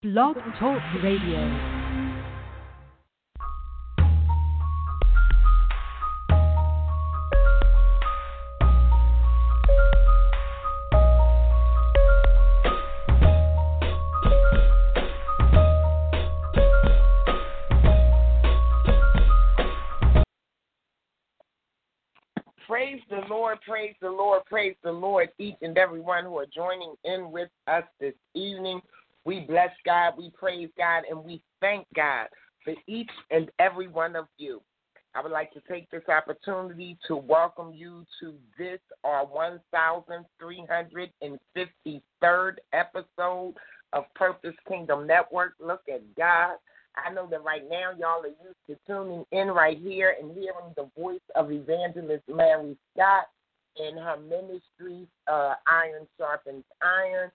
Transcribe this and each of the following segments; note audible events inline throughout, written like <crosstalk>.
Blog Talk Radio. Praise the Lord, praise the Lord, praise the Lord, each and every one who are joining in with us this evening. We bless God, we praise God, and we thank God for each and every one of you. I would like to take this opportunity to welcome you to this, our 1353rd episode of Purpose Kingdom Network. Look at God. I know that right now y'all are used to tuning in right here and hearing the voice of Evangelist Mary Scott in her ministry, uh, Iron Sharpens Iron.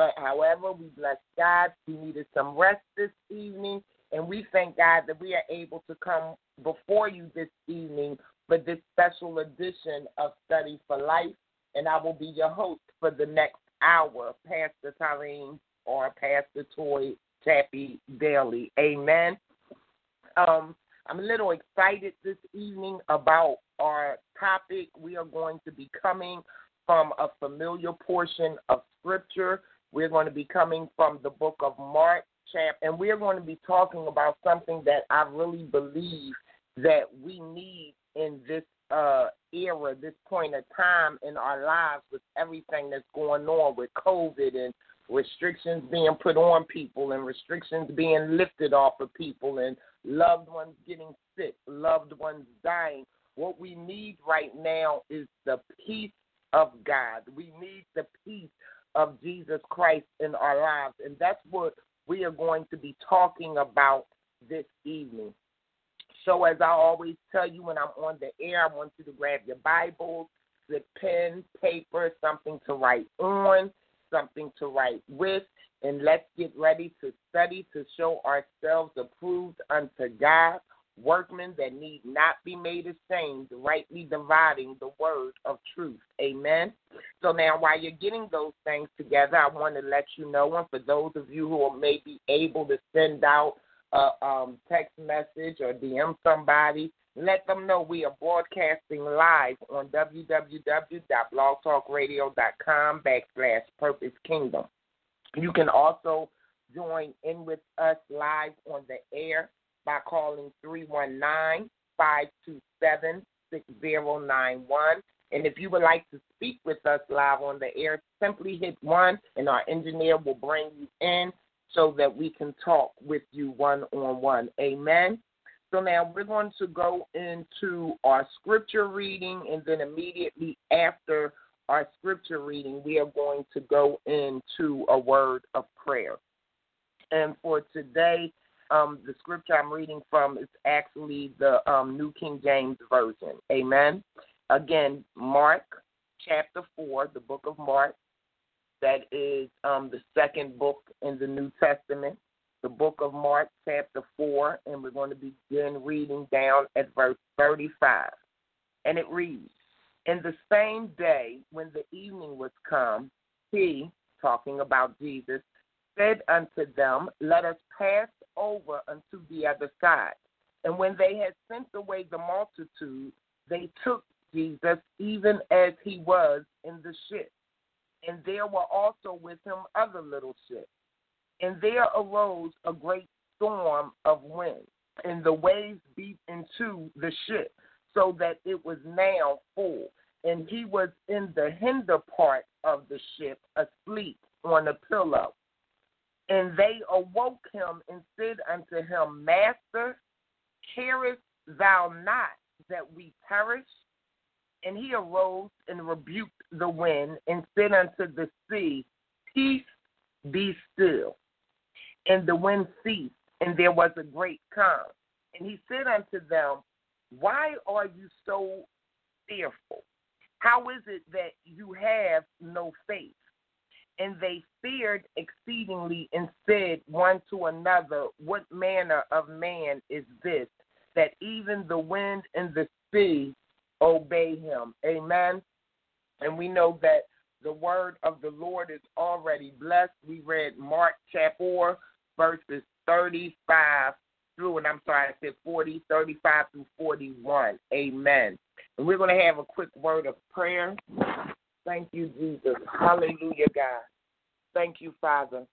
But however, we bless God. We needed some rest this evening, and we thank God that we are able to come before you this evening for this special edition of Study for Life. And I will be your host for the next hour, Pastor Tyreen or Pastor Toi Chappy Dailey. Amen. Um, I'm a little excited this evening about our topic. We are going to be coming from a familiar portion of Scripture. We're going to be coming from the book of Mark, chapter, and we're going to be talking about something that I really believe that we need in this uh, era, this point of time in our lives with everything that's going on with COVID and restrictions being put on people and restrictions being lifted off of people and loved ones getting sick, loved ones dying. What we need right now is the peace of God. We need the peace of Jesus Christ in our lives. And that's what we are going to be talking about this evening. So, as I always tell you when I'm on the air, I want you to grab your Bibles, the pen, paper, something to write on something to write with, and let's get ready to study to show ourselves approved unto God, workmen that need not be made ashamed, rightly dividing the word of truth. Amen. So now, while you're getting those things together, I want to let you know, and for those of you who may be able to send out a um, text message or DM somebody, let them know we are broadcasting live on www.blogtalkradio.com backslash Purpose Kingdom. You can also join in with us live on the air by calling 319 527 6091. And if you would like to speak with us live on the air, simply hit one, and our engineer will bring you in so that we can talk with you one on one. Amen. So now we're going to go into our scripture reading, and then immediately after our scripture reading, we are going to go into a word of prayer. And for today, um, the scripture I'm reading from is actually the um, New King James Version. Amen. Again, Mark chapter 4, the book of Mark. That is um, the second book in the New Testament the book of Mark, chapter 4, and we're going to begin reading down at verse 35. And it reads In the same day, when the evening was come, he, talking about Jesus, said unto them, Let us pass over unto the other side. And when they had sent away the multitude, they took Jesus even as he was in the ship. And there were also with him other little ships. And there arose a great storm of wind, and the waves beat into the ship, so that it was now full. And he was in the hinder part of the ship, asleep on a pillow. And they awoke him and said unto him, Master, carest thou not that we perish? And he arose and rebuked the wind and said unto the sea, Peace, be still and the wind ceased, and there was a great calm. And he said unto them, Why are you so fearful? How is it that you have no faith? And they feared exceedingly and said one to another, What manner of man is this, that even the wind and the sea obey him? Amen. And we know that the word of the Lord is already blessed. We read Mark chapter 4, verses 35 through, and I'm sorry, I said 40, 35 through 41. Amen. And we're going to have a quick word of prayer. Thank you, Jesus. Hallelujah, God. Thank you, Father.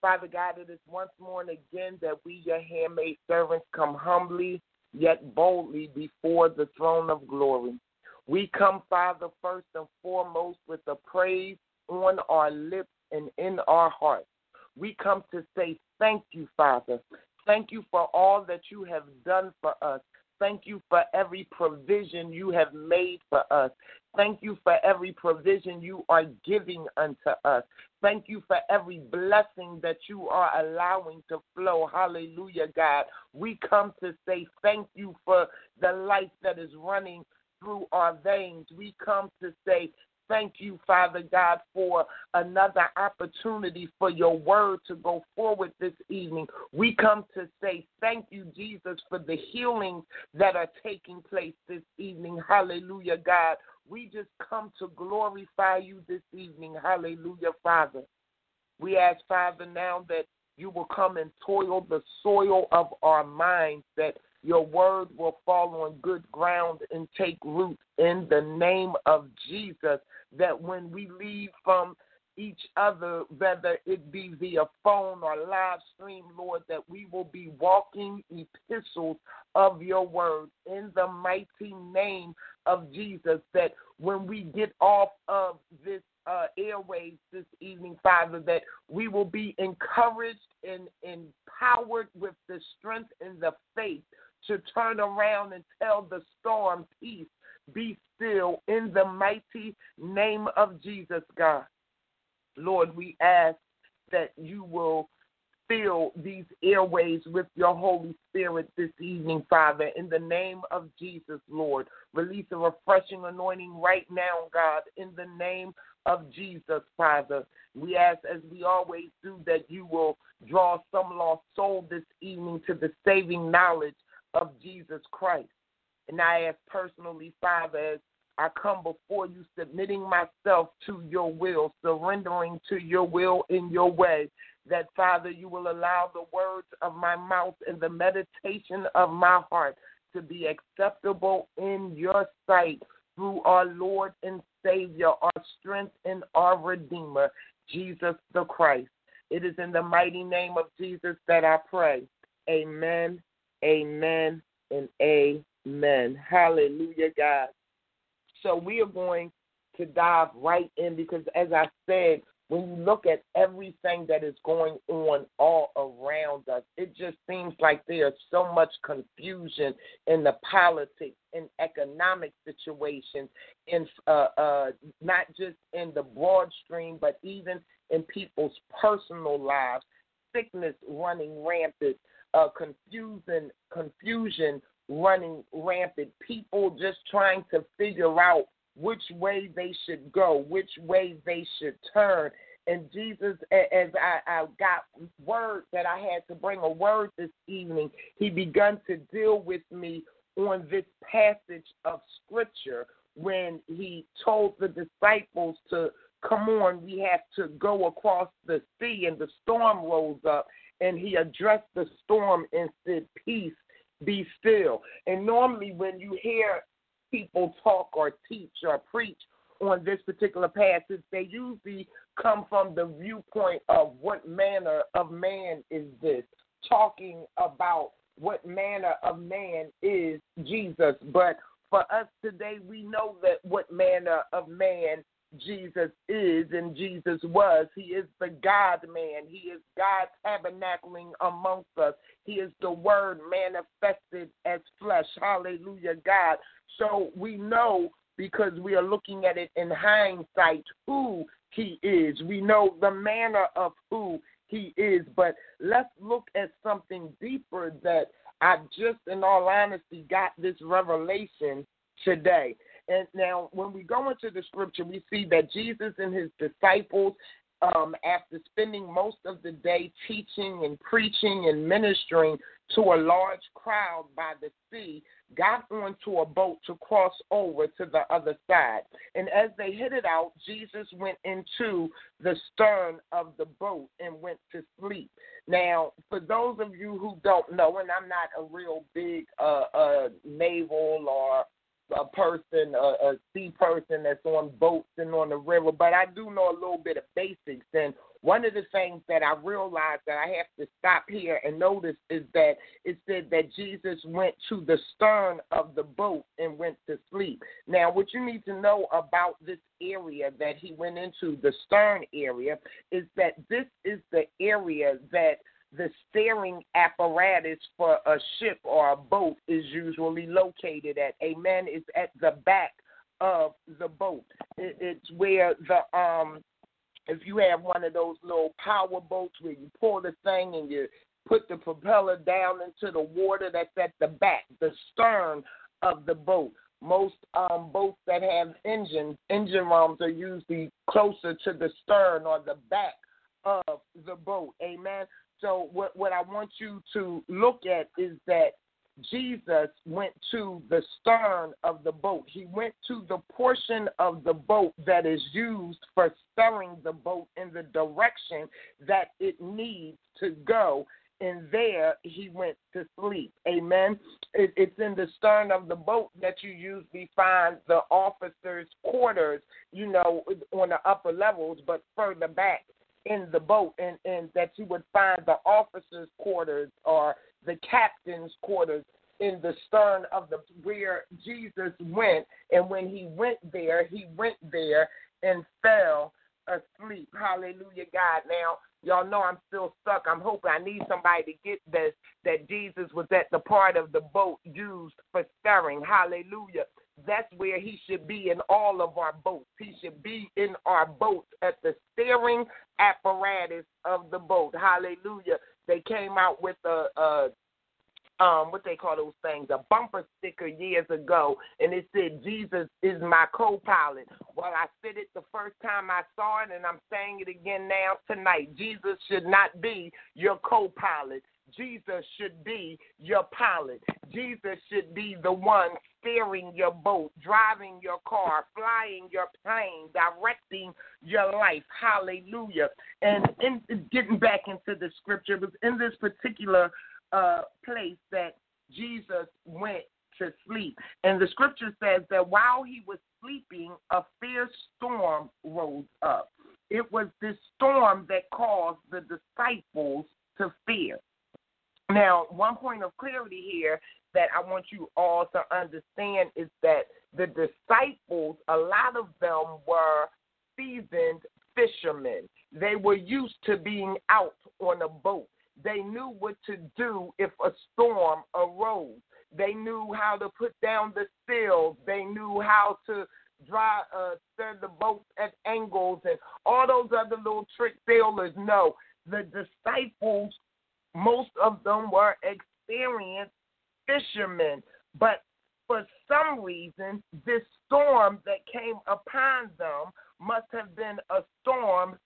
Father God, it is once more and again that we, your handmaid servants, come humbly yet boldly before the throne of glory. We come, Father, first and foremost with the praise on our lips and in our hearts. We come to say thank you, Father. Thank you for all that you have done for us. Thank you for every provision you have made for us. Thank you for every provision you are giving unto us. Thank you for every blessing that you are allowing to flow. Hallelujah, God. We come to say thank you for the life that is running through our veins. We come to say thank you, Father God, for another opportunity for your word to go forward this evening. We come to say thank you, Jesus, for the healings that are taking place this evening. Hallelujah, God. We just come to glorify you this evening. Hallelujah, Father. We ask, Father, now that you will come and toil the soil of our minds, that your word will fall on good ground and take root in the name of Jesus. That when we leave from each other, whether it be via phone or live stream, Lord, that we will be walking epistles of your word in the mighty name of Jesus. That when we get off of this uh, airways this evening, Father, that we will be encouraged and empowered with the strength and the faith to turn around and tell the storm, Peace, be still in the mighty name of Jesus, God. Lord, we ask that you will fill these airways with your Holy Spirit this evening, Father, in the name of Jesus, Lord. Release a refreshing anointing right now, God, in the name of Jesus, Father. We ask, as we always do, that you will draw some lost soul this evening to the saving knowledge of Jesus Christ. And I ask personally, Father, as I come before you, submitting myself to your will, surrendering to your will in your way, that, Father, you will allow the words of my mouth and the meditation of my heart to be acceptable in your sight through our Lord and Savior, our strength and our Redeemer, Jesus the Christ. It is in the mighty name of Jesus that I pray. Amen, amen, and amen. Hallelujah, God. So we are going to dive right in because, as I said, when you look at everything that is going on all around us, it just seems like there's so much confusion in the politics and economic situations, in uh, uh, not just in the broad stream, but even in people's personal lives. Sickness running rampant, uh, confusion, confusion running rampant. People just trying to figure out which way they should go, which way they should turn. And Jesus, as I, I got word that I had to bring a word this evening, he begun to deal with me on this passage of scripture when he told the disciples to come on, we have to go across the sea, and the storm rose up, and he addressed the storm and said, Peace, be still. And normally, when you hear people talk or teach or preach on this particular passage, they usually come from the viewpoint of what manner of man is this, talking about what manner of man is Jesus. But for us today, we know that what manner of man Jesus is and Jesus was. He is the God man. He is God tabernacling amongst us. He is the Word manifested as flesh. Hallelujah, God. So we know because we are looking at it in hindsight who He is. We know the manner of who He is. But let's look at something deeper that I just, in all honesty, got this revelation today. And now, when we go into the scripture, we see that Jesus and his disciples um, after spending most of the day teaching and preaching and ministering to a large crowd by the sea, got onto a boat to cross over to the other side. And as they headed out, Jesus went into the stern of the boat and went to sleep. Now, for those of you who don't know, and I'm not a real big uh, uh, naval or a person, a, a sea person that's on boats and on the river, but I do know a little bit of basics. And one of the things that I realized that I have to stop here and notice is that it said that Jesus went to the stern of the boat and went to sleep. Now, what you need to know about this area that he went into, the stern area, is that this is the area that the steering apparatus for a ship or a boat is usually located at. Amen. It's at the back of the boat. It's where the um if you have one of those little power boats where you pull the thing and you put the propeller down into the water that's at the back, the stern of the boat. Most um, boats that have engines, engine rooms are usually closer to the stern or the back of the boat. Amen. So what what I want you to look at is that Jesus went to the stern of the boat. He went to the portion of the boat that is used for steering the boat in the direction that it needs to go. And there he went to sleep. Amen. It, it's in the stern of the boat that you usually find the officers' quarters, you know, on the upper levels, but further back in the boat, and, and that you would find the officers' quarters or the captain's quarters in the stern of the where Jesus went, and when he went there, he went there and fell asleep. Hallelujah, God. Now, y'all know I'm still stuck. I'm hoping I need somebody to get this that Jesus was at the part of the boat used for stirring. Hallelujah. That's where he should be in all of our boats. He should be in our boats at the steering apparatus of the boat. Hallelujah. They came out with a, a um, what they call those things, a bumper sticker years ago, and it said, Jesus is my co pilot. Well, I said it the first time I saw it, and I'm saying it again now tonight. Jesus should not be your co pilot. Jesus should be your pilot. Jesus should be the one steering your boat, driving your car, flying your plane, directing your life. Hallelujah. And in, getting back into the scripture, it was in this particular uh, place that Jesus went to sleep. And the scripture says that while he was sleeping, a fierce storm rose up. It was this storm that caused the disciples to fear. Now, one point of clarity here that I want you all to understand is that the disciples, a lot of them were seasoned fishermen. They were used to being out on a boat. They knew what to do if a storm arose. They knew how to put down the sails. They knew how to dry, uh, steer the boat at angles and all those other little trick sailors know. The disciples, most of them were experienced fishermen, but for some reason, this storm that came upon them must have been a storm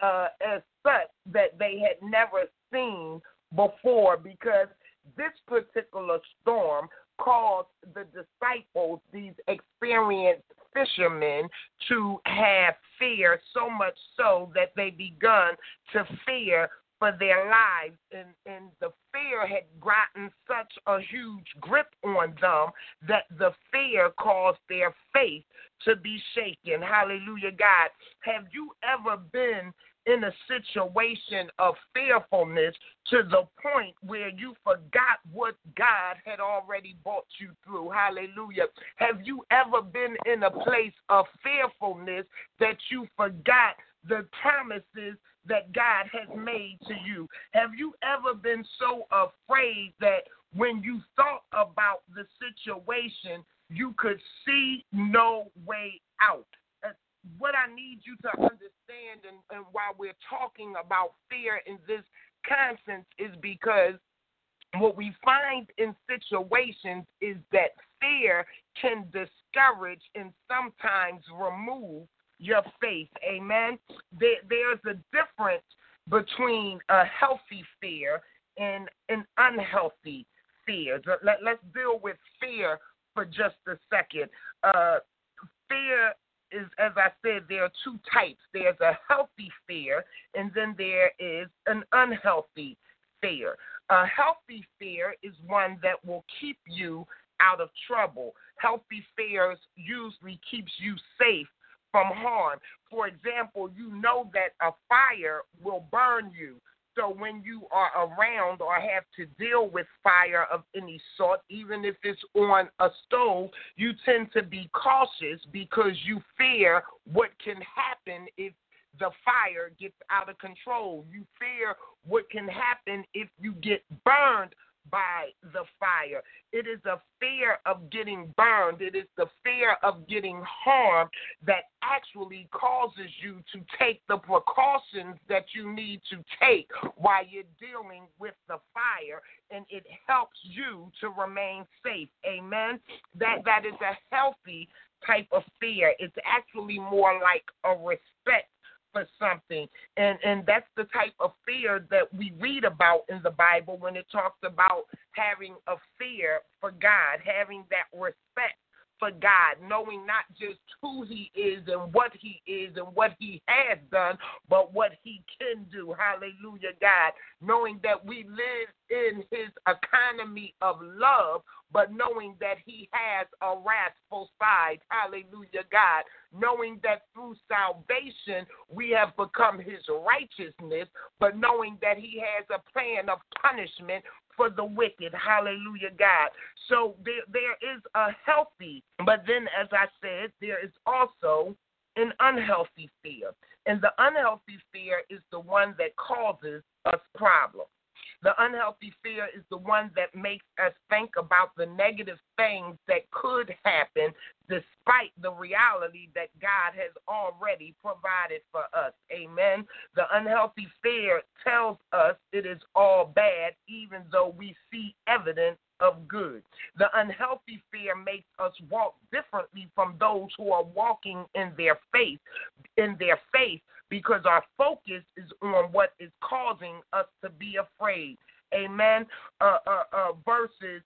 uh, as such that they had never seen before because this particular storm caused the disciples, these experienced fishermen, to have fear so much so that they begun to fear for their lives and, and the fear had gotten such a huge grip on them that the fear caused their faith to be shaken. Hallelujah, God. Have you ever been in a situation of fearfulness to the point where you forgot what God had already brought you through. Hallelujah. Have you ever been in a place of fearfulness that you forgot the promises that God has made to you? Have you ever been so afraid that when you thought about the situation, you could see no way out? Uh, what I need you to understand, and, and while we're talking about fear in this context, is because what we find in situations is that fear can discourage and sometimes remove your faith. Amen. There, there's a difference between a healthy fear and an unhealthy fear. Let, let's deal with fear for just a second. Uh, fear is, as I said, there are two types. There's a healthy fear, and then there is an unhealthy fear. A healthy fear is one that will keep you out of trouble. Healthy fears usually keeps you safe from harm. For example, you know that a fire will burn you. So when you are around or have to deal with fire of any sort, even if it's on a stove, you tend to be cautious because you fear what can happen if the fire gets out of control. You fear what can happen if you get burned by the fire. It is a fear of getting burned. It is the fear of getting harmed that actually causes you to take the precautions that you need to take while you're dealing with the fire and it helps you to remain safe. Amen. That that is a healthy type of fear. It's actually more like a respect for something. And and that's the type of fear that we read about in the Bible when it talks about having a fear for God, having that respect for God, knowing not just who He is and what He is and what He has done, but what He can do. Hallelujah, God. Knowing that we live in His economy of love, but knowing that He has a wrathful side. Hallelujah, God. Knowing that through salvation we have become His righteousness, but knowing that He has a plan of punishment for the wicked. Hallelujah, God. So there, there is a healthy, but then, as I said, there is also an unhealthy fear. And the unhealthy fear is the one that causes us problems. The unhealthy fear is the one that makes us think about the negative things that could happen despite the reality that God has already provided for us. Amen. The unhealthy fear tells us it is all bad, even though we see evidence of good. The unhealthy fear makes us walk differently from those who are walking in their faith, in their faith, because our focus is on what is causing us to be afraid. Amen. Uh, uh, uh, versus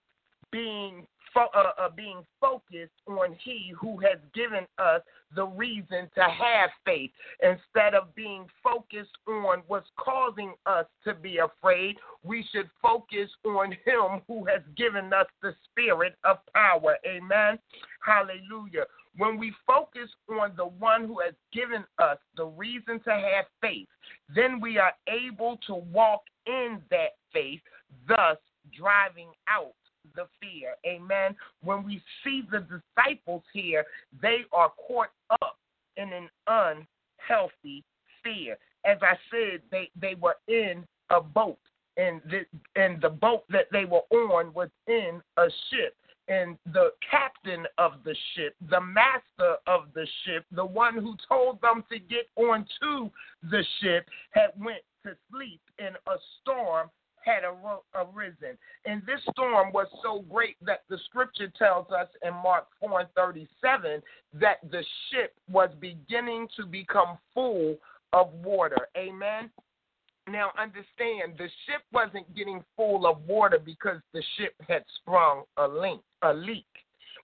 being fo- uh, uh, being focused on He who has given us the reason to have faith instead of being focused on what's causing us to be afraid. We should focus on Him who has given us the spirit of power. Amen. Hallelujah. When we focus on the one who has given us the reason to have faith, then we are able to walk in that faith, thus driving out the fear. Amen. When we see the disciples here, they are caught up in an unhealthy fear. As I said, they, they were in a boat, and the, and the boat that they were on was in a ship. And the captain of the ship, the master of the ship, the one who told them to get onto the ship, had went to sleep in a storm had arisen. And this storm was so great that the scripture tells us in Mark 4 and 37 that the ship was beginning to become full of water. Amen. Now, understand, the ship wasn't getting full of water because the ship had sprung a leak. A leak.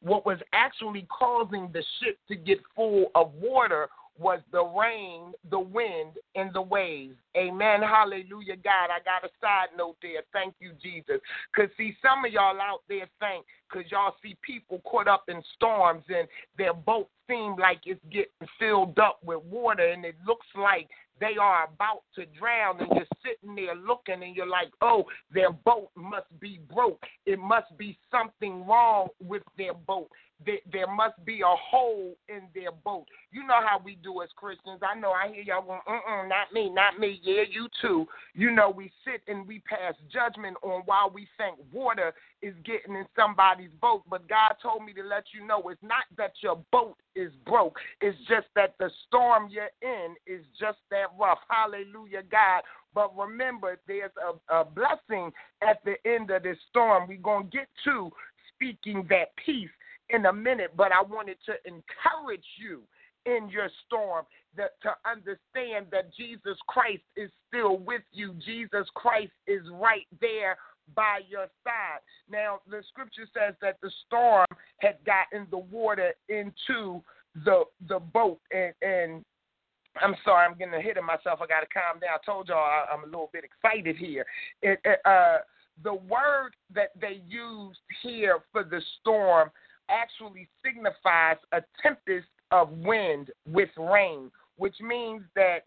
What was actually causing the ship to get full of water was the rain, the wind, and the waves. Amen. Hallelujah, God. I got a side note there. Thank you, Jesus. Because, see, some of y'all out there think, because y'all see people caught up in storms and their boat seem like it's getting filled up with water and it looks like they are about to drown and you're sitting there looking and you're like, oh, their boat must be broke. It must be something wrong with their boat there, there must be a hole in their boat. You know how we do as Christians. I know I hear y'all going, mm not me, not me. Yeah, you too. You know, we sit and we pass judgment on why we think water is getting in somebody's boat. But God told me to let you know it's not that your boat is broke. It's just that the storm you're in is just that rough. Hallelujah, God. But remember, there's a, a blessing at the end of this storm. We're going to get to speaking that peace in a minute, but I wanted to encourage you in your storm, that, to understand that Jesus Christ is still with you. Jesus Christ is right there by your side. Now, the scripture says that the storm had gotten the water into the the boat, and, and I'm sorry, I'm getting ahead of myself. I got to calm down. I told y'all I, am a little bit excited here. It, uh, the word that they used here for the storm actually signifies a tempest of wind with rain, which means that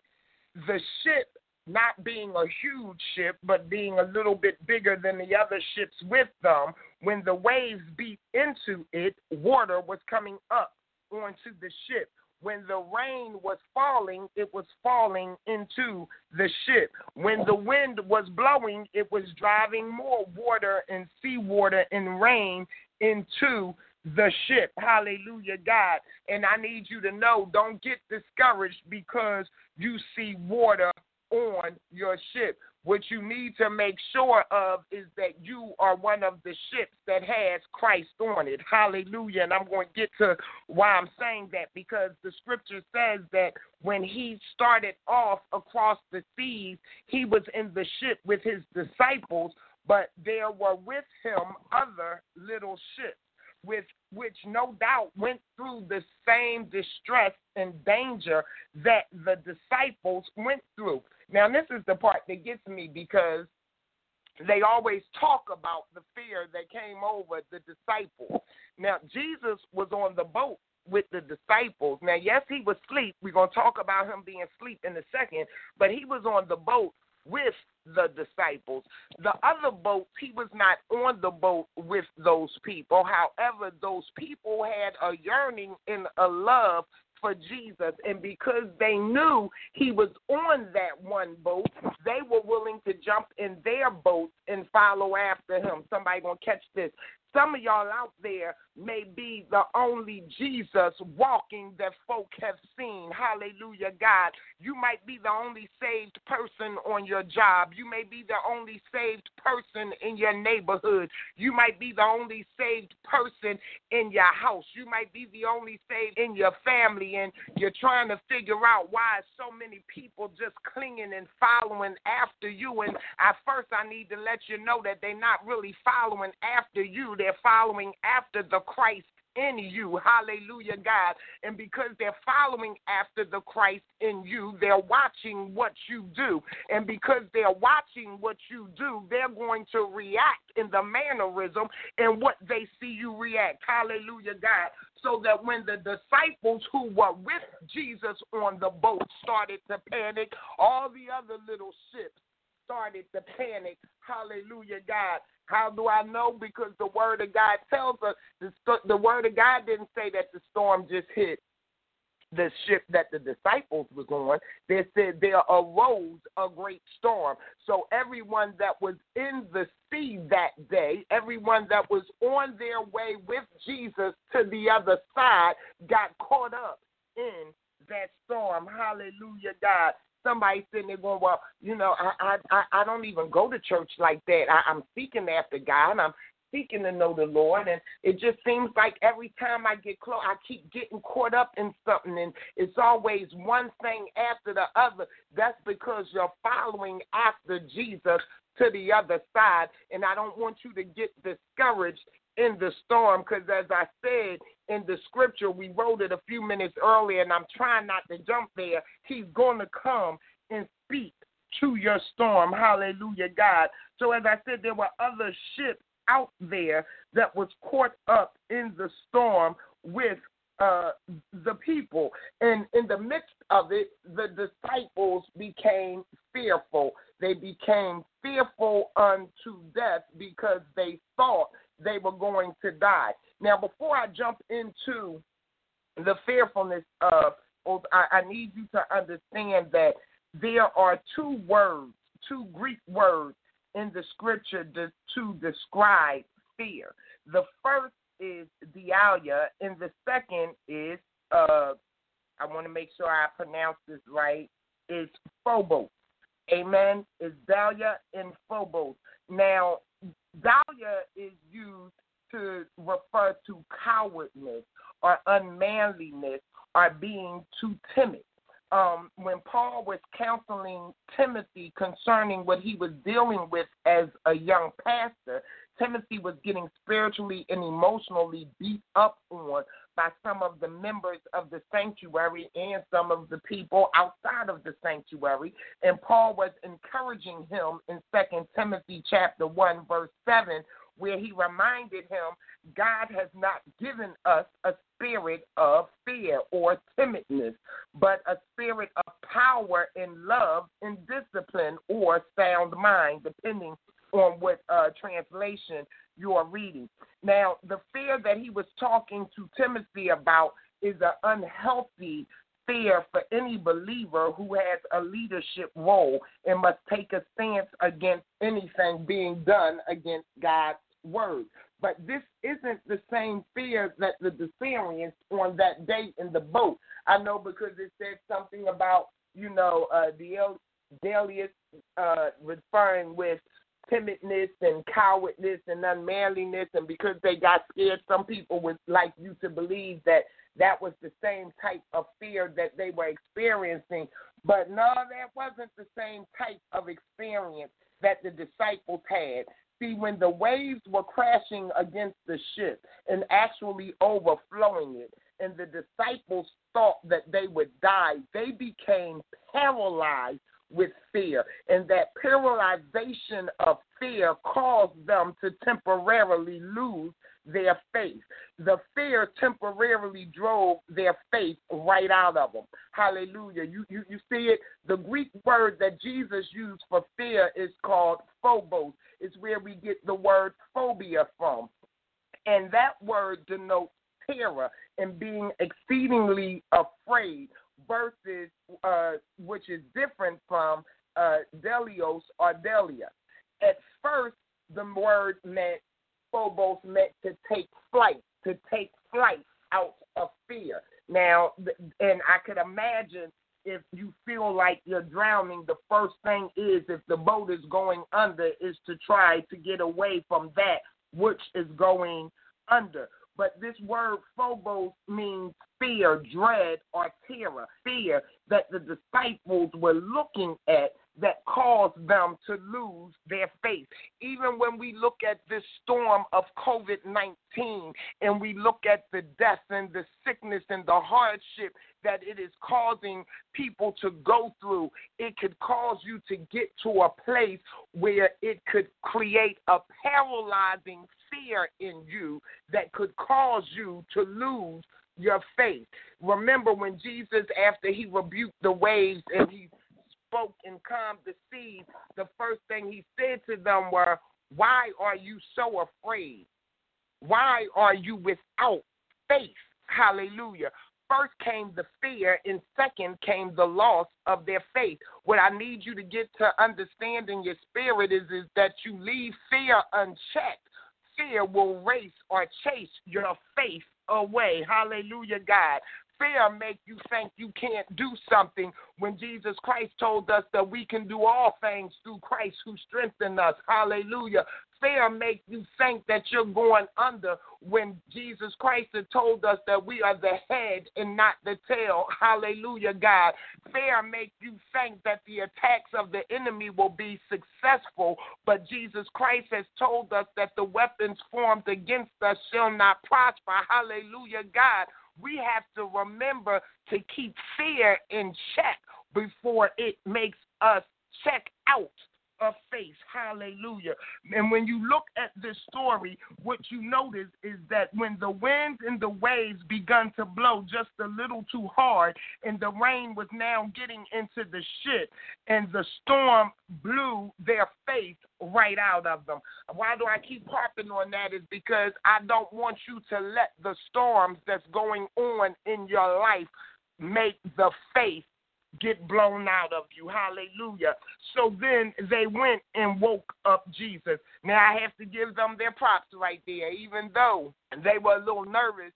the ship not being a huge ship, but being a little bit bigger than the other ships with them, when the waves beat into it, water was coming up onto the ship. When the rain was falling, it was falling into the ship. When the wind was blowing, it was driving more water and seawater and rain into the ship. Hallelujah, God. And I need you to know don't get discouraged because you see water on your ship. What you need to make sure of is that you are one of the ships that has Christ on it. Hallelujah. And I'm going to get to why I'm saying that because the scripture says that when he started off across the seas, he was in the ship with his disciples, but there were with him other little ships with which no doubt went through the same distress and danger that the disciples went through. Now, this is the part that gets me because they always talk about the fear that came over the disciples. Now, Jesus was on the boat with the disciples. Now, yes, he was asleep. We're going to talk about him being asleep in a second, but he was on the boat with the disciples. The other boats, he was not on the boat with those people. However, those people had a yearning and a love for Jesus. And because they knew he was on that one boat, they were willing to jump in their boat and follow after him. Somebody gonna catch this. Some of y'all out there may be the only Jesus walking that folk have seen. Hallelujah, God. You might be the only saved person on your job. You may be the only saved person in your neighborhood. You might be the only saved person in your house. You might be the only saved in your family, and you're trying to figure out why so many people just clinging and following after you. And at first, I need to let you know that they're not really following after you, they're following after the Christ in you. Hallelujah, God. And because they're following after the Christ in you, they're watching what you do. And because they're watching what you do, they're going to react in the mannerism and what they see you react. Hallelujah, God. So that when the disciples who were with Jesus on the boat started to panic, all the other little ships started to panic. Hallelujah, God. How do I know? Because the Word of God tells us the, the Word of God didn't say that the storm just hit the ship that the disciples was on. They said there arose a great storm. So everyone that was in the sea that day, everyone that was on their way with Jesus to the other side, got caught up in that storm. Hallelujah, God somebody sitting there going, well, you know, I I I don't even go to church like that. I, I'm seeking after God. And I'm seeking to know the Lord, and it just seems like every time I get close, I keep getting caught up in something, and it's always one thing after the other. That's because you're following after Jesus to the other side, and I don't want you to get discouraged in the storm because, as I said in the scripture, we wrote it a few minutes earlier, and I'm trying not to jump there. He's going to come and speak to your storm. Hallelujah, God. So, as I said, there were other ships out there that was caught up in the storm with uh, the people. And in the midst of it, the disciples became fearful. They became fearful unto death because they thought they were going to die. Now, before I jump into the fearfulness of, I, I need you to understand that there are two words, two Greek words in the scripture to, to describe fear. The first is deilia, and the second is, uh, I want to make sure I pronounce this right, is phobos. Amen. Is deilia and phobos. Now, deilia is used to refer to cowardness or unmanliness or being too timid. Um, when Paul was counseling Timothy concerning what he was dealing with as a young pastor, Timothy was getting spiritually and emotionally beat up on by some of the members of the sanctuary and some of the people outside of the sanctuary. And Paul was encouraging him in Second Timothy chapter 1 verse 7 where he reminded him God has not given us a spirit of fear or timidness, but a spirit of power and love and discipline or sound mind, depending on what uh, translation you are reading. Now, the fear that he was talking to Timothy about is an unhealthy fear for any believer who has a leadership role and must take a stance against anything being done against God's word. But this isn't the same fear that the experienced on that day in the boat. I know because it said something about, you know, uh, the Delius uh, referring with timidness and cowardness and unmanliness, and because they got scared, some people would like you to believe that that was the same type of fear that they were experiencing. But no, that wasn't the same type of experience that the disciples had. See, when the waves were crashing against the ship and actually overflowing it, and the disciples thought that they would die, they became paralyzed with fear. And that paralyzation of fear caused them to temporarily lose their faith. The fear temporarily drove their faith right out of them. Hallelujah. You, you, you see it? The Greek word that Jesus used for fear is called phobos. It's where we get the word phobia from. And that word denotes terror and being exceedingly afraid versus uh, which is different from uh, delios or delia. At first, the word meant phobos meant to take flight, to take flight out of fear. Now, and I could imagine if you feel like you're drowning, the first thing is if the boat is going under is to try to get away from that which is going under. But this word phobos means fear, dread, or terror. Fear that the disciples were looking at that caused them to lose their faith. Even when we look at this storm of COVID 19 and we look at the death and the sickness and the hardship that it is causing people to go through, it could cause you to get to a place where it could create a paralyzing fear in you that could cause you to lose your faith. Remember when Jesus, after he rebuked the waves and he spoke and calmed the sea, the first thing he said to them were, Why are you so afraid? Why are you without faith? Hallelujah. First came the fear, and second came the loss of their faith. What I need you to get to understand in your spirit is, is that you leave fear unchecked. Fear will race or chase your faith away. Hallelujah, God fear make you think you can't do something when Jesus Christ told us that we can do all things through Christ who strengthened us. Hallelujah. Fear make you think that you're going under when Jesus Christ had told us that we are the head and not the tail. <laughs> Hallelujah, God. Fear make you think that the attacks of the enemy will be successful, but Jesus Christ has told us that the weapons formed against us shall not prosper. Hallelujah, God we have to remember to keep fear in check before it makes us check out of faith. Hallelujah. And when you look at this story, what you notice is that when the winds and the waves begun to blow just a little too hard, and the rain was now getting into the ship, and the storm blew their faith right out of them. Why do I keep harping on that? Is because I don't want you to let the storms that's going on in your life make the faith get blown out of you. Hallelujah. So then they went and woke up Jesus. Now I have to give them their props right there, even though they were a little nervous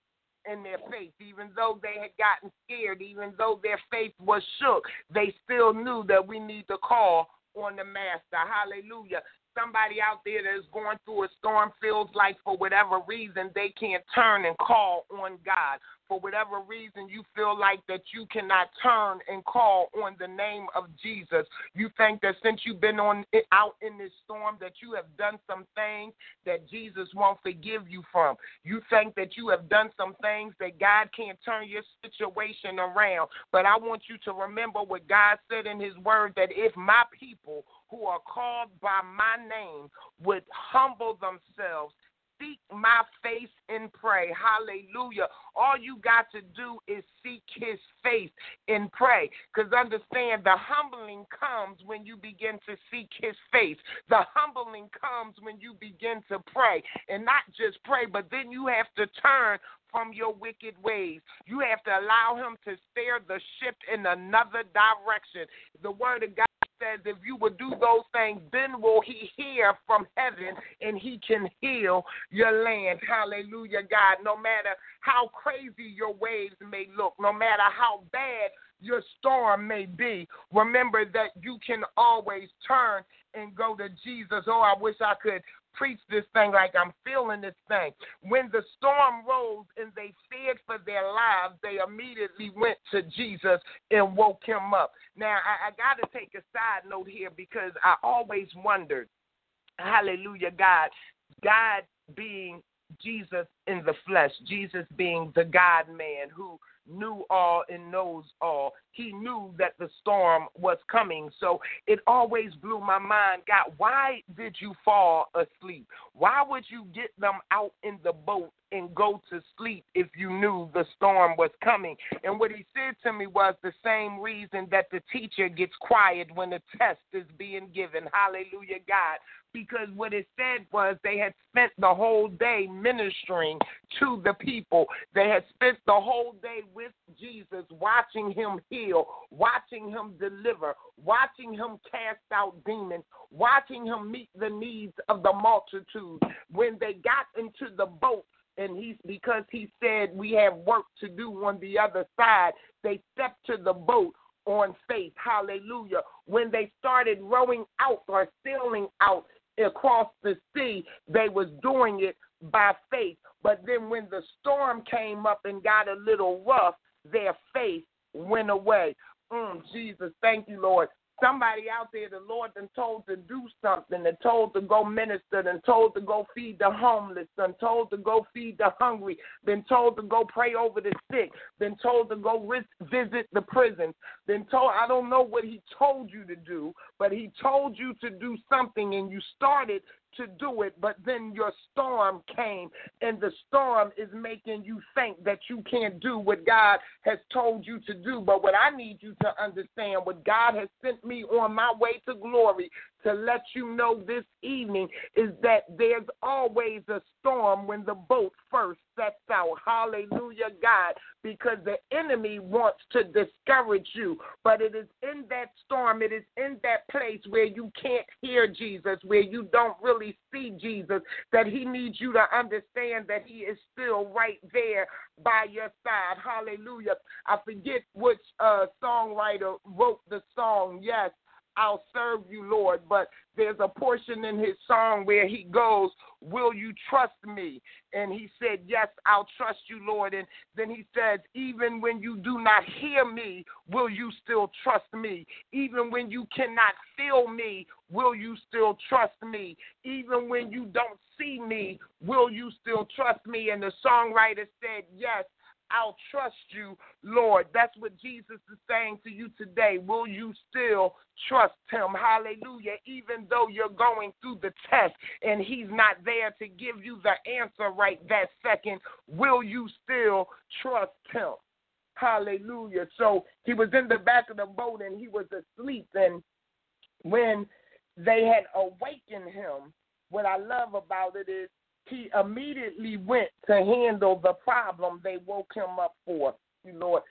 in their faith, even though they had gotten scared, even though their faith was shook, they still knew that we need to call on the Master. Hallelujah somebody out there that is going through a storm feels like for whatever reason they can't turn and call on God. For whatever reason you feel like that you cannot turn and call on the name of Jesus. You think that since you've been on out in this storm that you have done some things that Jesus won't forgive you from. You think that you have done some things that God can't turn your situation around. But I want you to remember what God said in his word that if my people who are called by my name would humble themselves seek my face and pray. Hallelujah. All you got to do is seek his face and pray. Because understand, the humbling comes when you begin to seek his face. The humbling comes when you begin to pray. And not just pray, but then you have to turn from your wicked ways. You have to allow him to steer the ship in another direction. The word of God says if you would do those things, then will he hear from heaven and he can heal your land. Hallelujah, God. No matter how crazy your waves may look, no matter how bad your storm may be, remember that you can always turn and go to Jesus. Oh, I wish I could preach this thing like I'm feeling this thing. When the storm rose and they feared for their lives, they immediately went to Jesus and woke him up. Now, I, I got to take a side note here because I always wondered, hallelujah, God, God being Jesus in the flesh, Jesus being the God man who knew all and knows all. He knew that the storm was coming. So it always blew my mind. God, why did you fall asleep? Why would you get them out in the boat and go to sleep if you knew the storm was coming? And what he said to me was the same reason that the teacher gets quiet when the test is being given. Hallelujah, God because what it said was they had spent the whole day ministering to the people. They had spent the whole day with Jesus, watching him heal, watching him deliver, watching him cast out demons, watching him meet the needs of the multitude. When they got into the boat, and he's because he said we have work to do on the other side, they stepped to the boat on faith. Hallelujah. When they started rowing out or sailing out, across the sea, they was doing it by faith. But then when the storm came up and got a little rough, their faith went away. Mm, Jesus, thank you, Lord. Somebody out there, the Lord then told to do something, and told to go minister, and told to go feed the homeless, and told to go feed the hungry, been told to go pray over the sick, been told to go visit the prisons, been told, I don't know what he told you to do, but he told you to do something, and you started to do it, but then your storm came, and the storm is making you think that you can't do what God has told you to do. But what I need you to understand, what God has sent me on my way to glory to let you know this evening is that there's always a storm when the boat first sets out. Hallelujah, God, because the enemy wants to discourage you. But it is in that storm, it is in that place where you can't hear Jesus, where you don't really see Jesus, that he needs you to understand that he is still right there by your side. Hallelujah. I forget which uh, songwriter wrote the song. Yes, I'll serve you, Lord. But there's a portion in his song where he goes, Will you trust me? And he said, Yes, I'll trust you, Lord. And then he says, Even when you do not hear me, will you still trust me? Even when you cannot feel me, will you still trust me? Even when you don't see me, will you still trust me? And the songwriter said, Yes, I'll trust you, Lord. That's what Jesus is saying to you today. Will you still trust him? Hallelujah. Even though you're going through the test and he's not there to give you the answer right that second, will you still trust him? Hallelujah. So he was in the back of the boat and he was asleep. And when they had awakened him, what I love about it is he immediately went to handle the problem they woke him up for. You Lord,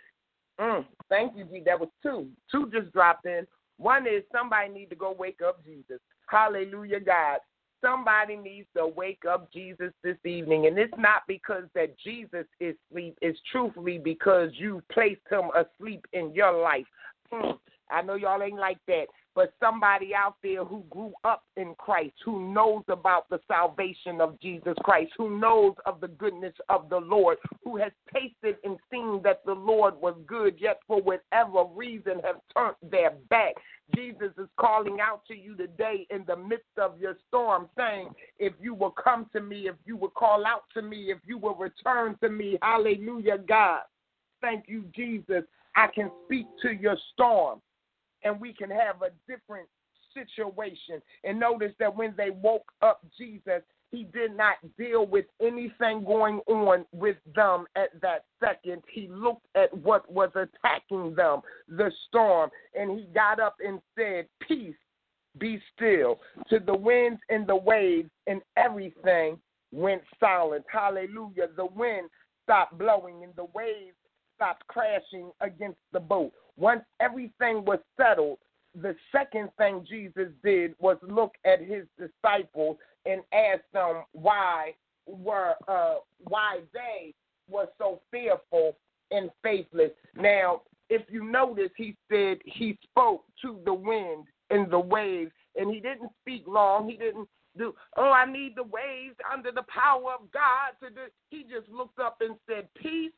mm, thank you, G. That was two. Two just dropped in. One is somebody need to go wake up Jesus. Hallelujah, God. Somebody needs to wake up Jesus this evening, and it's not because that Jesus is asleep. It's truthfully because you placed him asleep in your life. Mm, I know y'all ain't like that. But somebody out there who grew up in Christ, who knows about the salvation of Jesus Christ, who knows of the goodness of the Lord, who has tasted and seen that the Lord was good, yet for whatever reason have turned their back. Jesus is calling out to you today in the midst of your storm, saying, If you will come to me, if you will call out to me, if you will return to me, hallelujah, God. Thank you, Jesus. I can speak to your storm and we can have a different situation. And notice that when they woke up Jesus, he did not deal with anything going on with them at that second. He looked at what was attacking them, the storm, and he got up and said, Peace, be still. To the winds and the waves, and everything went silent. Hallelujah. The wind stopped blowing, and the waves stopped crashing against the boat. Once everything was settled, the second thing Jesus did was look at his disciples and ask them why were uh, why they were so fearful and faithless. Now, if you notice, he said he spoke to the wind and the waves, and he didn't speak long. He didn't do, oh, I need the waves under the power of God to do. He just looked up and said, peace,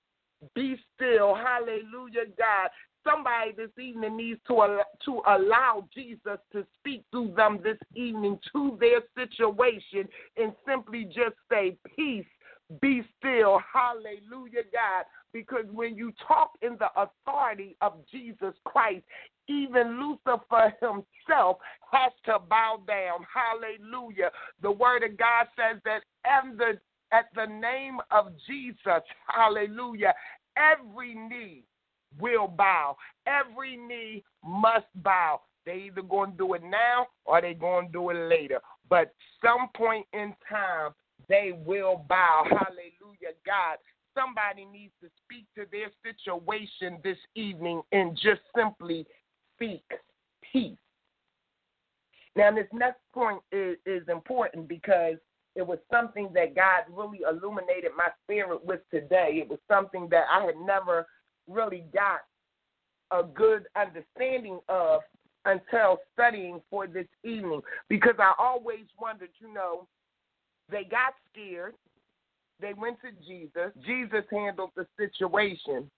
be still. Hallelujah, God. Somebody this evening needs to to allow Jesus to speak through them this evening to their situation and simply just say peace be still. Hallelujah, God. Because when you talk in the authority of Jesus Christ, even Lucifer himself has to bow down. Hallelujah. The word of God says that and the, at the name of Jesus, hallelujah, every knee will bow. Every knee must bow. They either going to do it now or they going to do it later. But some point in time, they will bow. Hallelujah, God. Somebody needs to speak to their situation this evening and just simply speak peace. Now, this next point is, is important because it was something that God really illuminated my spirit with today. It was something that I had never really got a good understanding of until studying for this evening because I always wondered, you know, they got scared. They went to Jesus. Jesus handled the situation.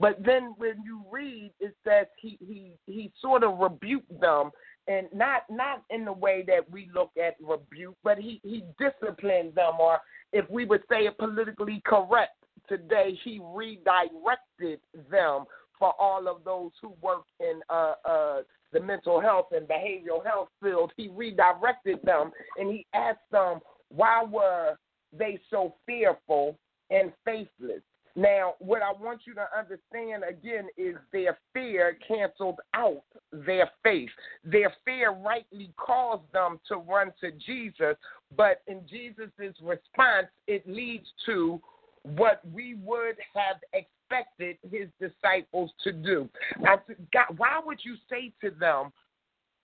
But then when you read, it says he he he sort of rebuked them, and not not in the way that we look at rebuke, but he he disciplined them, or if we would say it politically correct, today, he redirected them for all of those who work in uh, uh, the mental health and behavioral health field. He redirected them and he asked them, why were they so fearful and faithless? Now, what I want you to understand again is their fear canceled out their faith. Their fear rightly caused them to run to Jesus, but in Jesus' response, it leads to what we would have expected his disciples to do. I said, God, why would you say to them,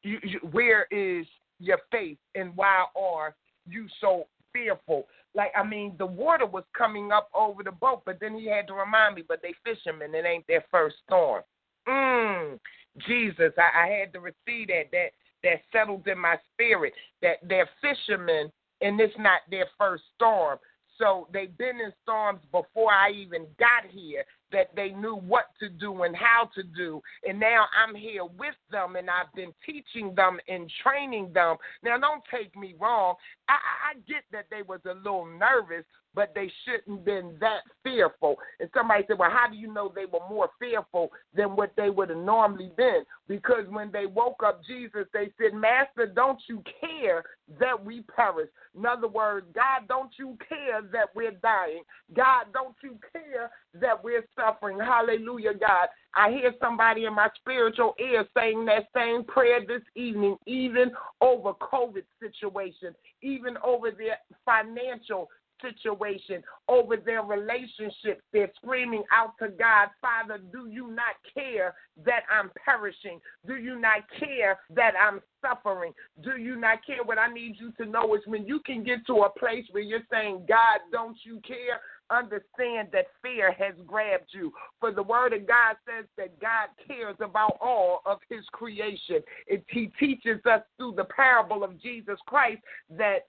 you, you, Where is your faith and why are you so fearful? Like, I mean, the water was coming up over the boat, but then he had to remind me, but they fishermen, it ain't their first storm. Mmm, Jesus, I, I had to receive that. That that settled in my spirit that they're fishermen and it's not their first storm. So they've been in storms before I even got here that they knew what to do and how to do. And now I'm here with them and I've been teaching them and training them. Now, don't take me wrong. I, I get that they was a little nervous, but they shouldn't been that fearful. And somebody said, well, how do you know they were more fearful than what they would have normally been? Because when they woke up Jesus, they said, Master, don't you care that we perish? In other words, God, don't you care that we're dying? God, don't you care that we're suffering? Hallelujah, God. I hear somebody in my spiritual ear saying that same prayer this evening, even over COVID situation, even over their financial situation, over their relationships. They're screaming out to God, Father, do you not care that I'm perishing? Do you not care that I'm suffering? Do you not care? What I need you to know is when you can get to a place where you're saying, God, don't you care? understand that fear has grabbed you. For the word of God says that God cares about all of his creation. It, he teaches us through the parable of Jesus Christ that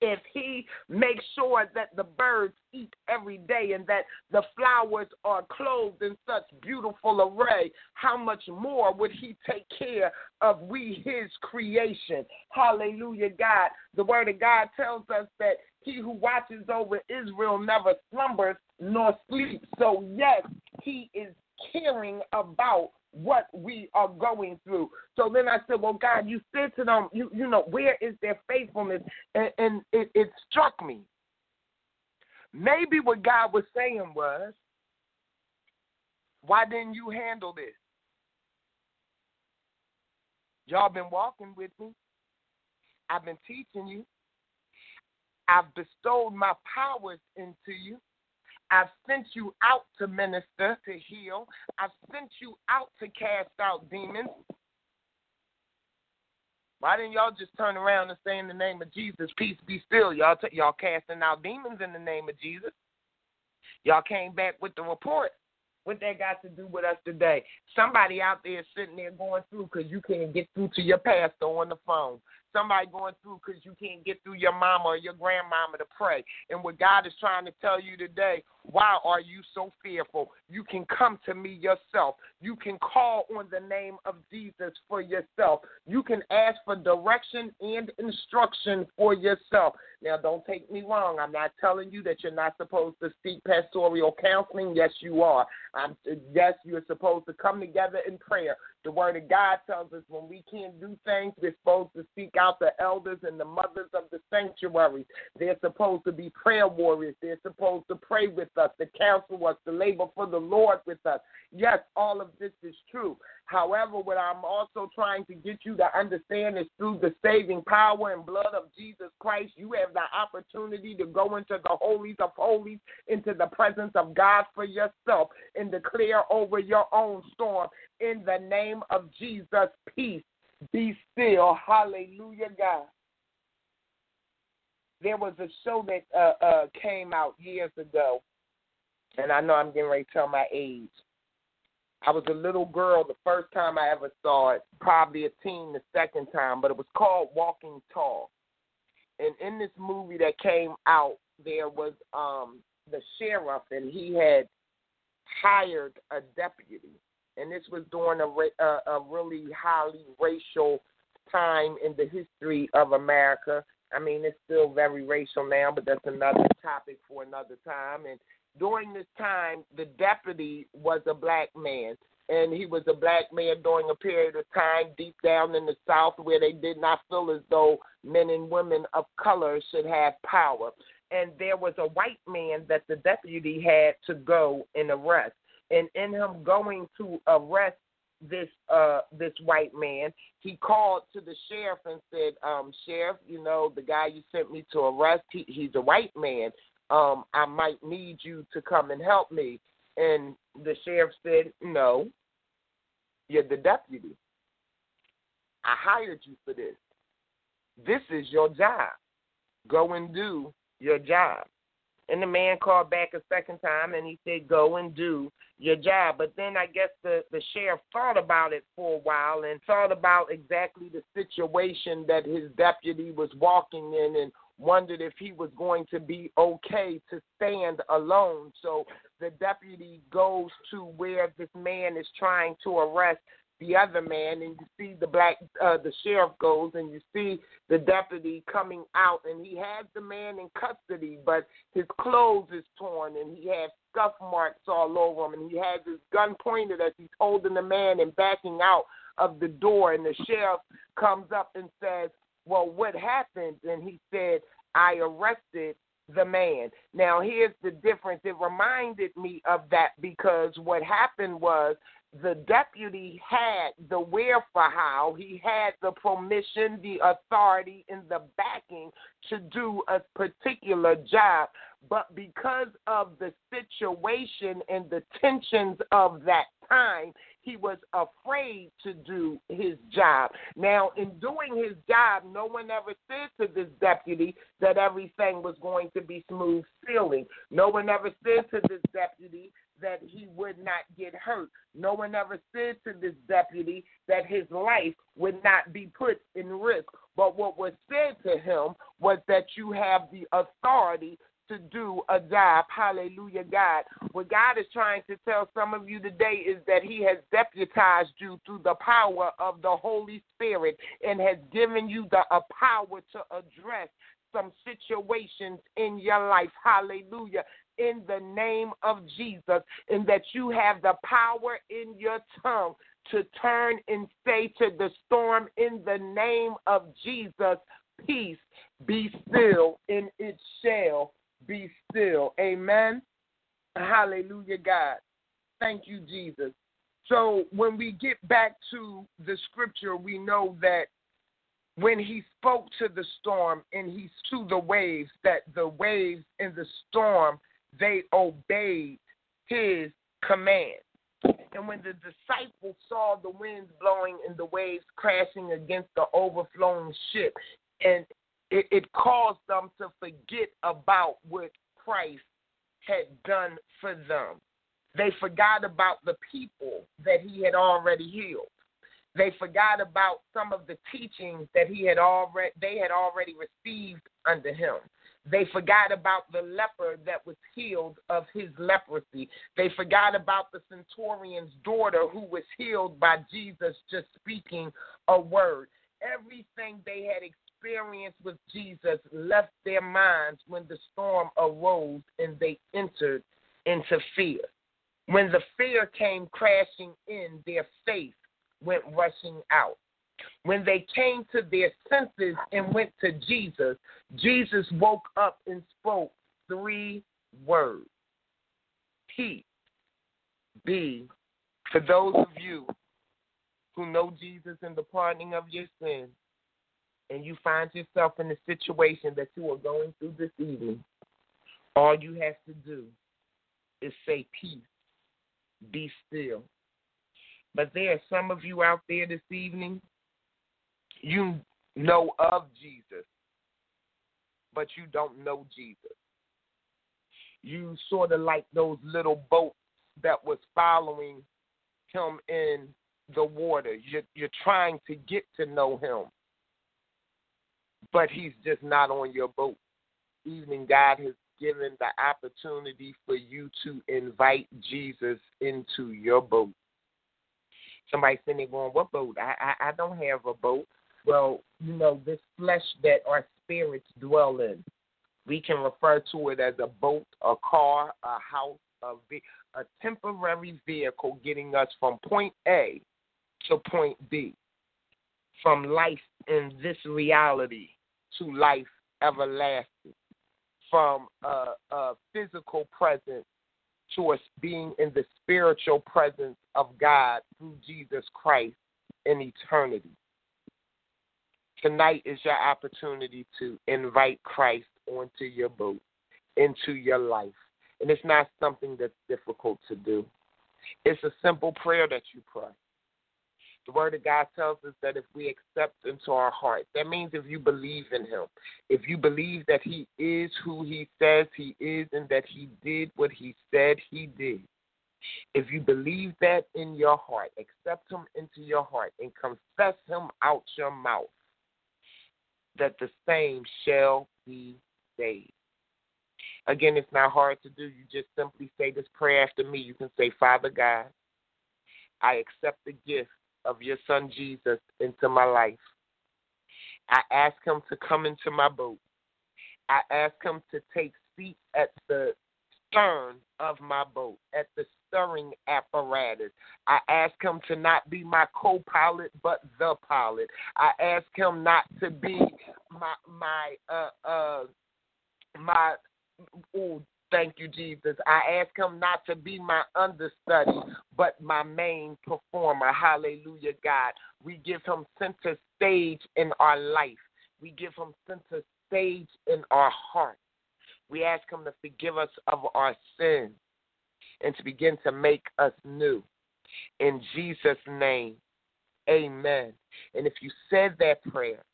if he makes sure that the birds eat every day and that the flowers are clothed in such beautiful array, how much more would he take care of we, his creation? Hallelujah, God. The word of God tells us that he who watches over Israel never slumbers nor sleeps. So, yes, he is caring about what we are going through. So then I said, Well, God, you said to them, you, you know, where is their faithfulness? And, and it, it struck me. Maybe what God was saying was, Why didn't you handle this? Y'all been walking with me. I've been teaching you. I've bestowed my powers into you. I've sent you out to minister, to heal. I've sent you out to cast out demons. Why didn't y'all just turn around and say in the name of Jesus, peace be still? Y'all t- y'all casting out demons in the name of Jesus. Y'all came back with the report. What that got to do with us today? Somebody out there sitting there going through because you can't get through to your pastor on the phone somebody going through because you can't get through your mama or your grandmama to pray. And what God is trying to tell you today, why are you so fearful? You can come to me yourself. You can call on the name of Jesus for yourself. You can ask for direction and instruction for yourself. Now, don't take me wrong. I'm not telling you that you're not supposed to seek pastoral counseling. Yes, you are. I'm, yes, you're supposed to come together in prayer. The Word of God tells us when we can't do things, we're supposed to seek out the elders and the mothers of the sanctuaries. They're supposed to be prayer warriors. They're supposed to pray with us, to counsel us, to labor for the Lord with us. Yes, all of this is true. However, what I'm also trying to get you to understand is through the saving power and blood of Jesus Christ, you have the opportunity to go into the holies of holies, into the presence of God for yourself, and declare over your own storm in the name of Jesus, peace. Be still. Hallelujah, God. There was a show that uh, uh, came out years ago, and I know I'm getting ready to tell my age. I was a little girl the first time I ever saw it, probably a teen the second time, but it was called Walking Tall. And in this movie that came out, there was um the sheriff, and he had hired a deputy and this was during a, a, uh, a really highly racial time in the history of America. I mean, it's still very racial now, but that's another topic for another time. And during this time, the deputy was a black man. And he was a black man during a period of time deep down in the South where they did not feel as though men and women of color should have power. And there was a white man that the deputy had to go and arrest and in him going to arrest this uh this white man he called to the sheriff and said um sheriff you know the guy you sent me to arrest he, he's a white man. Um i might need you to come and help me. And the sheriff said no you're the deputy. I hired you for this. This is your job. Go and do your job. And the man called back a second time and he said, Go and do your job. But then I guess the, the sheriff thought about it for a while and thought about exactly the situation that his deputy was walking in and wondered if he was going to be okay to stand alone. So the deputy goes to where this man is trying to arrest the other man, and you see the black uh, the sheriff goes, and you see the deputy coming out, and he has the man in custody, but his clothes is torn, and he has scuff marks all over him, and he has his gun pointed as he's holding the man and backing out of the door, and the sheriff comes up and says, "Well, what happened?" And he said, "I arrested." the man. Now, here's the difference. It reminded me of that because what happened was the deputy had the wherefore he had the permission, the authority, and the backing to do a particular job. But because of the situation and the tensions of that time, he was afraid to do his job. Now, in doing his job, no one ever said to this deputy that everything was going to be smooth sailing. No one ever said to this deputy that he would not get hurt. No one ever said to this deputy that his life would not be put in risk. But what was said to him was that you have the authority to do a job. Hallelujah, God. What God is trying to tell some of you today is that He has deputized you through the power of the Holy Spirit and has given you the power to address some situations in your life. Hallelujah in the name of Jesus, and that you have the power in your tongue to turn and say to the storm, in the name of Jesus, peace, be still, and it shall be still. Amen. Hallelujah, God. Thank you, Jesus. So when we get back to the scripture, we know that when he spoke to the storm and he to the waves, that the waves in the storm they obeyed his command. And when the disciples saw the winds blowing and the waves crashing against the overflowing ship, and it, it caused them to forget about what Christ had done for them. They forgot about the people that he had already healed. They forgot about some of the teachings that he had already they had already received under him. They forgot about the leper that was healed of his leprosy. They forgot about the centurion's daughter who was healed by Jesus just speaking a word. Everything they had experienced with Jesus left their minds when the storm arose and they entered into fear. When the fear came crashing in, their faith went rushing out. When they came to their senses and went to Jesus, Jesus woke up and spoke three words Peace be for those of you who know Jesus and the pardoning of your sins, and you find yourself in the situation that you are going through this evening, all you have to do is say, Peace, be still. But there are some of you out there this evening you know of Jesus, but you don't know Jesus. You sort of like those little boats that was following him in the water. You're, you're trying to get to know him, but he's just not on your boat. Evening, God has given the opportunity for you to invite Jesus into your boat. Somebody sitting there going, "What boat? I, I I don't have a boat." Well, you know, this flesh that our spirits dwell in. We can refer to it as a boat, a car, a house, a, a temporary vehicle getting us from point A to point B, from life in this reality to life everlasting, from a, a physical presence to us being in the spiritual presence of God through Jesus Christ in eternity. Tonight is your opportunity to invite Christ onto your boat, into your life. And it's not something that's difficult to do. It's a simple prayer that you pray. The Word of God tells us that if we accept into our heart, that means if you believe in Him, if you believe that He is who He says He is and that He did what He said He did, if you believe that in your heart, accept Him into your heart, and confess Him out your mouth, that the same shall be saved. Again, it's not hard to do. You just simply say this prayer after me. You can say, Father God, I accept the gift of your son Jesus into my life. I ask him to come into my boat. I ask him to take seat at the stern of my boat, at the stirring apparatus. I ask him to not be my co pilot, but the pilot. I ask him not to be my, my, uh, uh, my, oh, thank you, Jesus. I ask him not to be my understudy, but my main performer. Hallelujah, God. We give him center stage in our life, we give him center stage in our heart. We ask him to forgive us of our sins and to begin to make us new. In Jesus' name, amen. And if you said that prayer,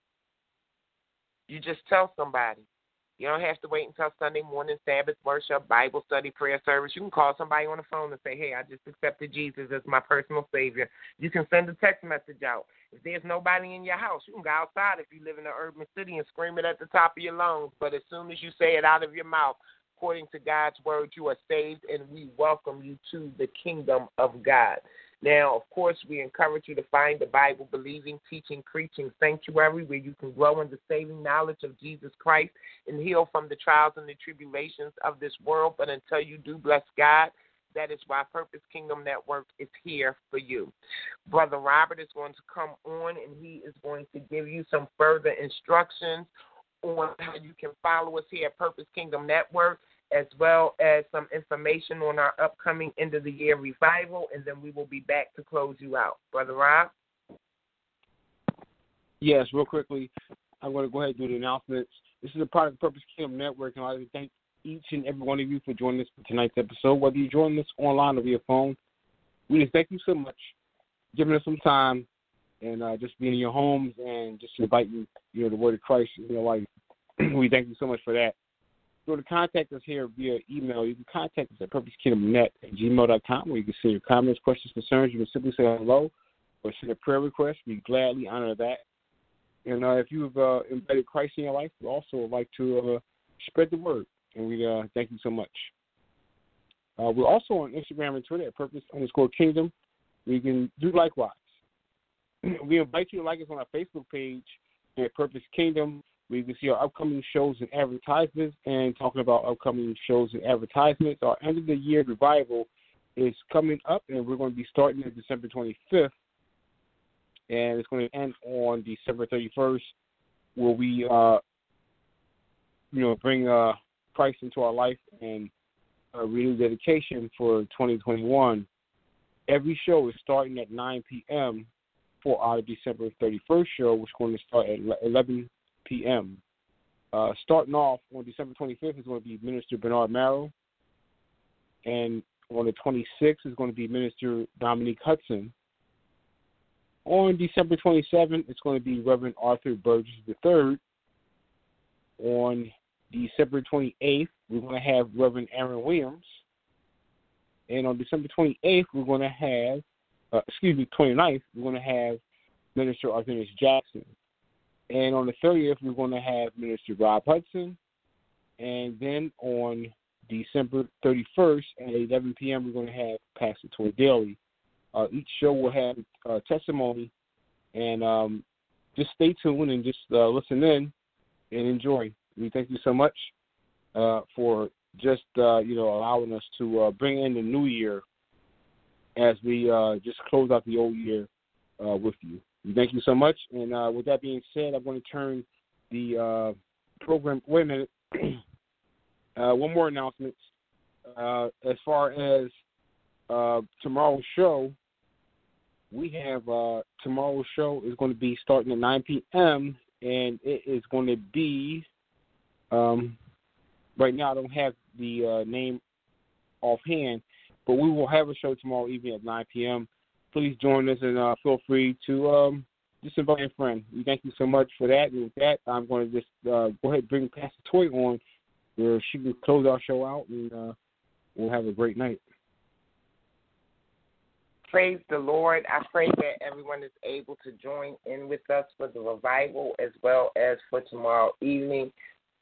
you just tell somebody. You don't have to wait until Sunday morning Sabbath worship, Bible study, prayer service. You can call somebody on the phone and say, Hey, I just accepted Jesus as my personal Savior. You can send a text message out. If there's nobody in your house, you can go outside if you live in an urban city and scream it at the top of your lungs. But as soon as you say it out of your mouth, according to God's word, you are saved, and we welcome you to the kingdom of God. Now, of course, we encourage you to find the Bible believing, teaching, preaching sanctuary where you can grow in the saving knowledge of Jesus Christ and heal from the trials and the tribulations of this world. But until you do, bless God. That is why Purpose Kingdom Network is here for you. Brother Robert is going to come on and he is going to give you some further instructions on how you can follow us here at Purpose Kingdom Network as well as some information on our upcoming end of the year revival, and then we will be back to close you out. Brother Rob? Yes, real quickly, I'm going to go ahead and do the announcements. This is a the Purpose Kingdom Network, and I'd like to thank each and every one of you for joining us for tonight's episode. Whether you join us online or via phone, we just thank you so much giving us some time and uh, just being in your homes and just inviting you know the word of Christ in your life. <clears throat> we thank you so much for that go to contact us here via email. You can contact us at purposekingdomnet at gmail.com where you can send your comments, questions, concerns. You can simply say hello or send a prayer request. We gladly honor that. And uh, if you've uh, embedded Christ in your life, we also would like to uh, spread the word. And we uh, thank you so much. Uh, we're also on Instagram and Twitter at purpose underscore kingdom. We can do likewise. <clears throat> we invite you to like us on our Facebook page at Purpose Kingdom where you can see our upcoming shows and advertisements. And talking about upcoming shows and advertisements, our end of the year revival is coming up, and we're going to be starting on December 25th, and it's going to end on December 31st, where we, uh, you know, bring uh, Christ into our life and uh, renew dedication for 2021. Every show is starting at 9 p.m. for our December 31st show, which is going to start at 11 p.m. Uh, starting off on December 25th is going to be Minister Bernard Marrow, and on the 26th is going to be Minister Dominique Hudson. On December 27th, it's going to be Reverend Arthur Burgess III. On December 28th, we're going to have Reverend Aaron Williams. And on December 28th, we're going to have, uh, excuse me, 29th, we're going to have Minister Arthur Jackson. And on the 30th, we're going to have Minister Rob Hudson. And then on December 31st at 11 p.m., we're going to have Pastor Toi Dailey. Uh, each show will have uh, testimony. And um, just stay tuned and just uh, listen in and enjoy. We thank you so much uh, for just uh, you know allowing us to uh, bring in the new year as we just close out the old year with you. Thank you so much. And uh, with that being said, I'm going to turn the uh, program. Wait a minute. <clears throat> uh, one more announcement. Uh, as far as uh, tomorrow's show, we have uh, tomorrow's show is going to be starting at 9 p.m. and it is going to be. Um, right now, I don't have the name offhand, but we will have a show tomorrow evening at 9 p.m please join us and uh, feel free to um, just invite a friend. We thank you so much for that. And with that, I'm going to just uh, go ahead and bring Pastor Toi on where she can close our show out and uh, we'll have a great night. Praise the Lord. I pray that everyone is able to join in with us for the revival as well as for tomorrow evening.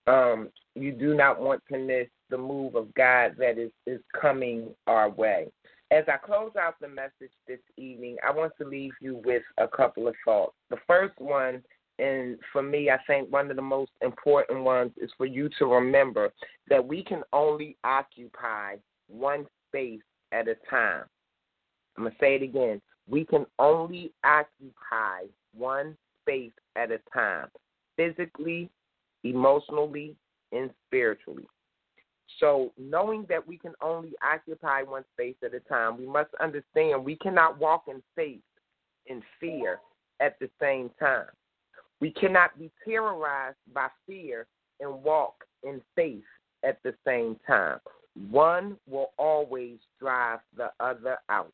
Um, you do not want to miss the move of God that is, is coming our way. As I close out the message this evening, I want to leave you with a couple of thoughts. The first one, and for me, I think one of the most important ones, is for you to remember that we can only occupy one space at a time. I'm going to say it again. We can only occupy one space at a time, physically, emotionally, and spiritually. So, knowing that we can only occupy one space at a time, we must understand we cannot walk in faith and fear at the same time. We cannot be terrorized by fear and walk in faith at the same time. One will always drive the other out.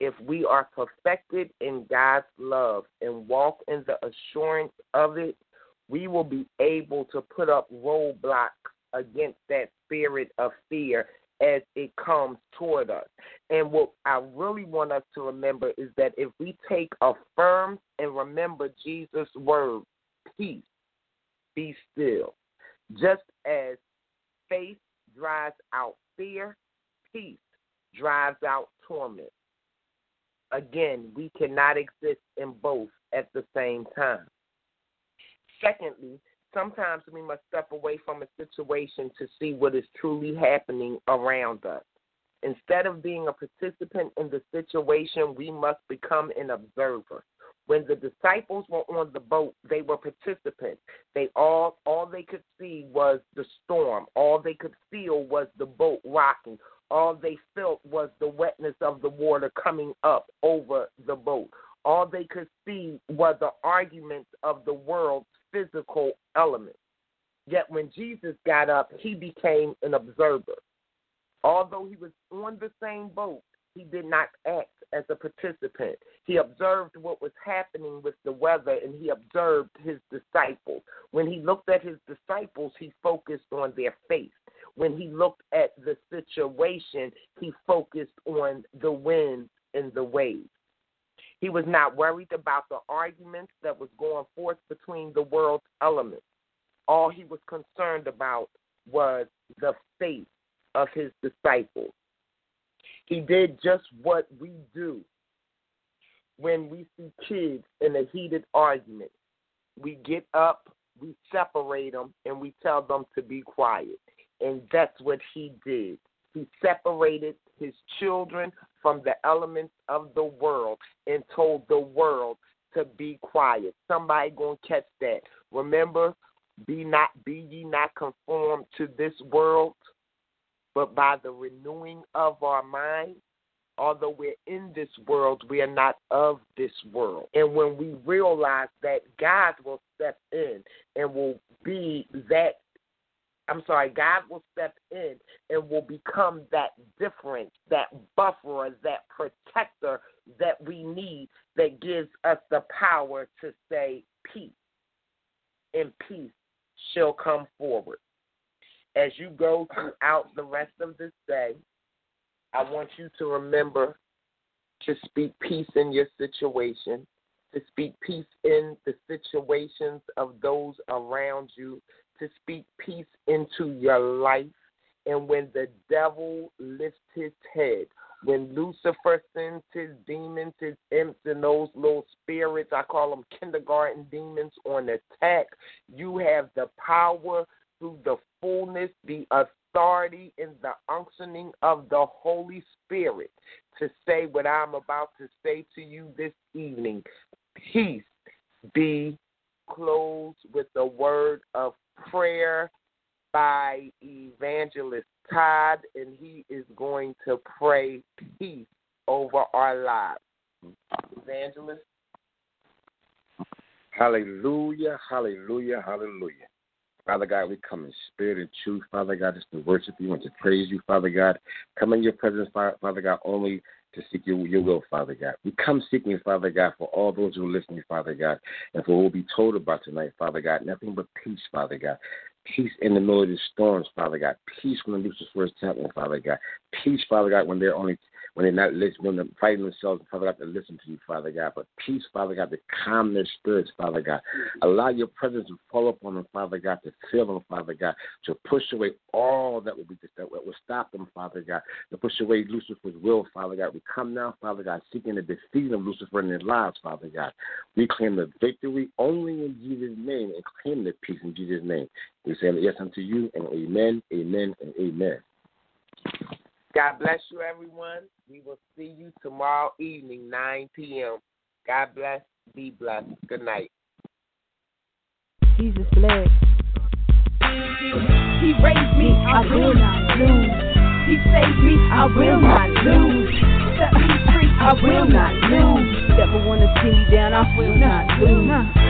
if we are perfected in God's love and walk in the assurance of it, we will be able to put up roadblocks against that spirit of fear as it comes toward us. And what I really want us to remember is that if we take a firm and remember Jesus' word, peace, be still. Just as faith drives out fear, peace drives out torment. Again, we cannot exist in both at the same time. Secondly, sometimes we must step away from a situation to see what is truly happening around us. Instead of being a participant in the situation, we must become an observer. When the disciples were on the boat, they were participants. They all all they could see was the storm. All they could feel was the boat rocking. All they felt was the wetness of the water coming up over the boat. All they could see were the arguments of the world's physical element. Yet when Jesus got up, he became an observer. Although he was on the same boat, he did not act as a participant. He observed what was happening with the weather and he observed his disciples. When he looked at his disciples, he focused on their faith. When he looked at the situation, he focused on the wind and the waves. He was not worried about the arguments that was going forth between the world's elements. All he was concerned about was the faith of his disciples. He did just what we do when we see kids in a heated argument. We get up, we separate them, and we tell them to be quiet. And that's what he did. He separated his children from the elements of the world and told the world to be quiet. Somebody gonna catch that. Remember, be not be ye not conformed to this world, but by the renewing of our mind. Although we're in this world, we are not of this world. And when we realize that God will step in and will be that I'm sorry, God will step in and will become that difference, that buffer, that protector that we need that gives us the power to say peace. And peace shall come forward. As you go throughout the rest of this day, I want you to remember to speak peace in your situation, to speak peace in the situations of those around you, to speak peace into your life. And when the devil lifts his head, when Lucifer sends his demons, his imps, and those little spirits, I call them kindergarten demons, on attack, you have the power through the fullness, the authority, and the unctioning of the Holy Spirit to say what I'm about to say to you this evening. Peace be closed with the word of prayer by Evangelist Todd, and he is going to pray peace over our lives. Evangelist. Hallelujah, hallelujah, hallelujah. Father God, we come in spirit and truth, Father God, just to worship you and to praise you, Father God. Come in your presence, Father God, only to seek your, your will, Father God. We come seeking, Father God, for all those who are listening, Father God, and for what we'll be told about tonight, Father God. Nothing but peace, Father God. Peace in the middle of the storms, Father God. Peace when the Lucifer is tempting, Father God. Peace, Father God, when they're only when they're not listening, when they're fighting themselves, Father God, to listen to you, Father God. But peace, Father God, to calm their spirits, Father God. Allow your presence to fall upon them, Father God, to fill them, Father God, to push away all that will be that will stop them, Father God, to push away Lucifer's will, Father God. We come now, Father God, seeking the defeat of Lucifer in their lives, Father God. We claim the victory only in Jesus' name and claim the peace in Jesus' name. We say yes unto you and amen, amen, and amen. God bless you, everyone. We will see you tomorrow evening, 9 p.m. God bless. Be blessed. Good night. Jesus bless. He raised me, I will not lose. He saved me, I will not lose. Set me free, I will not lose. Never wanna see me down, I will not lose.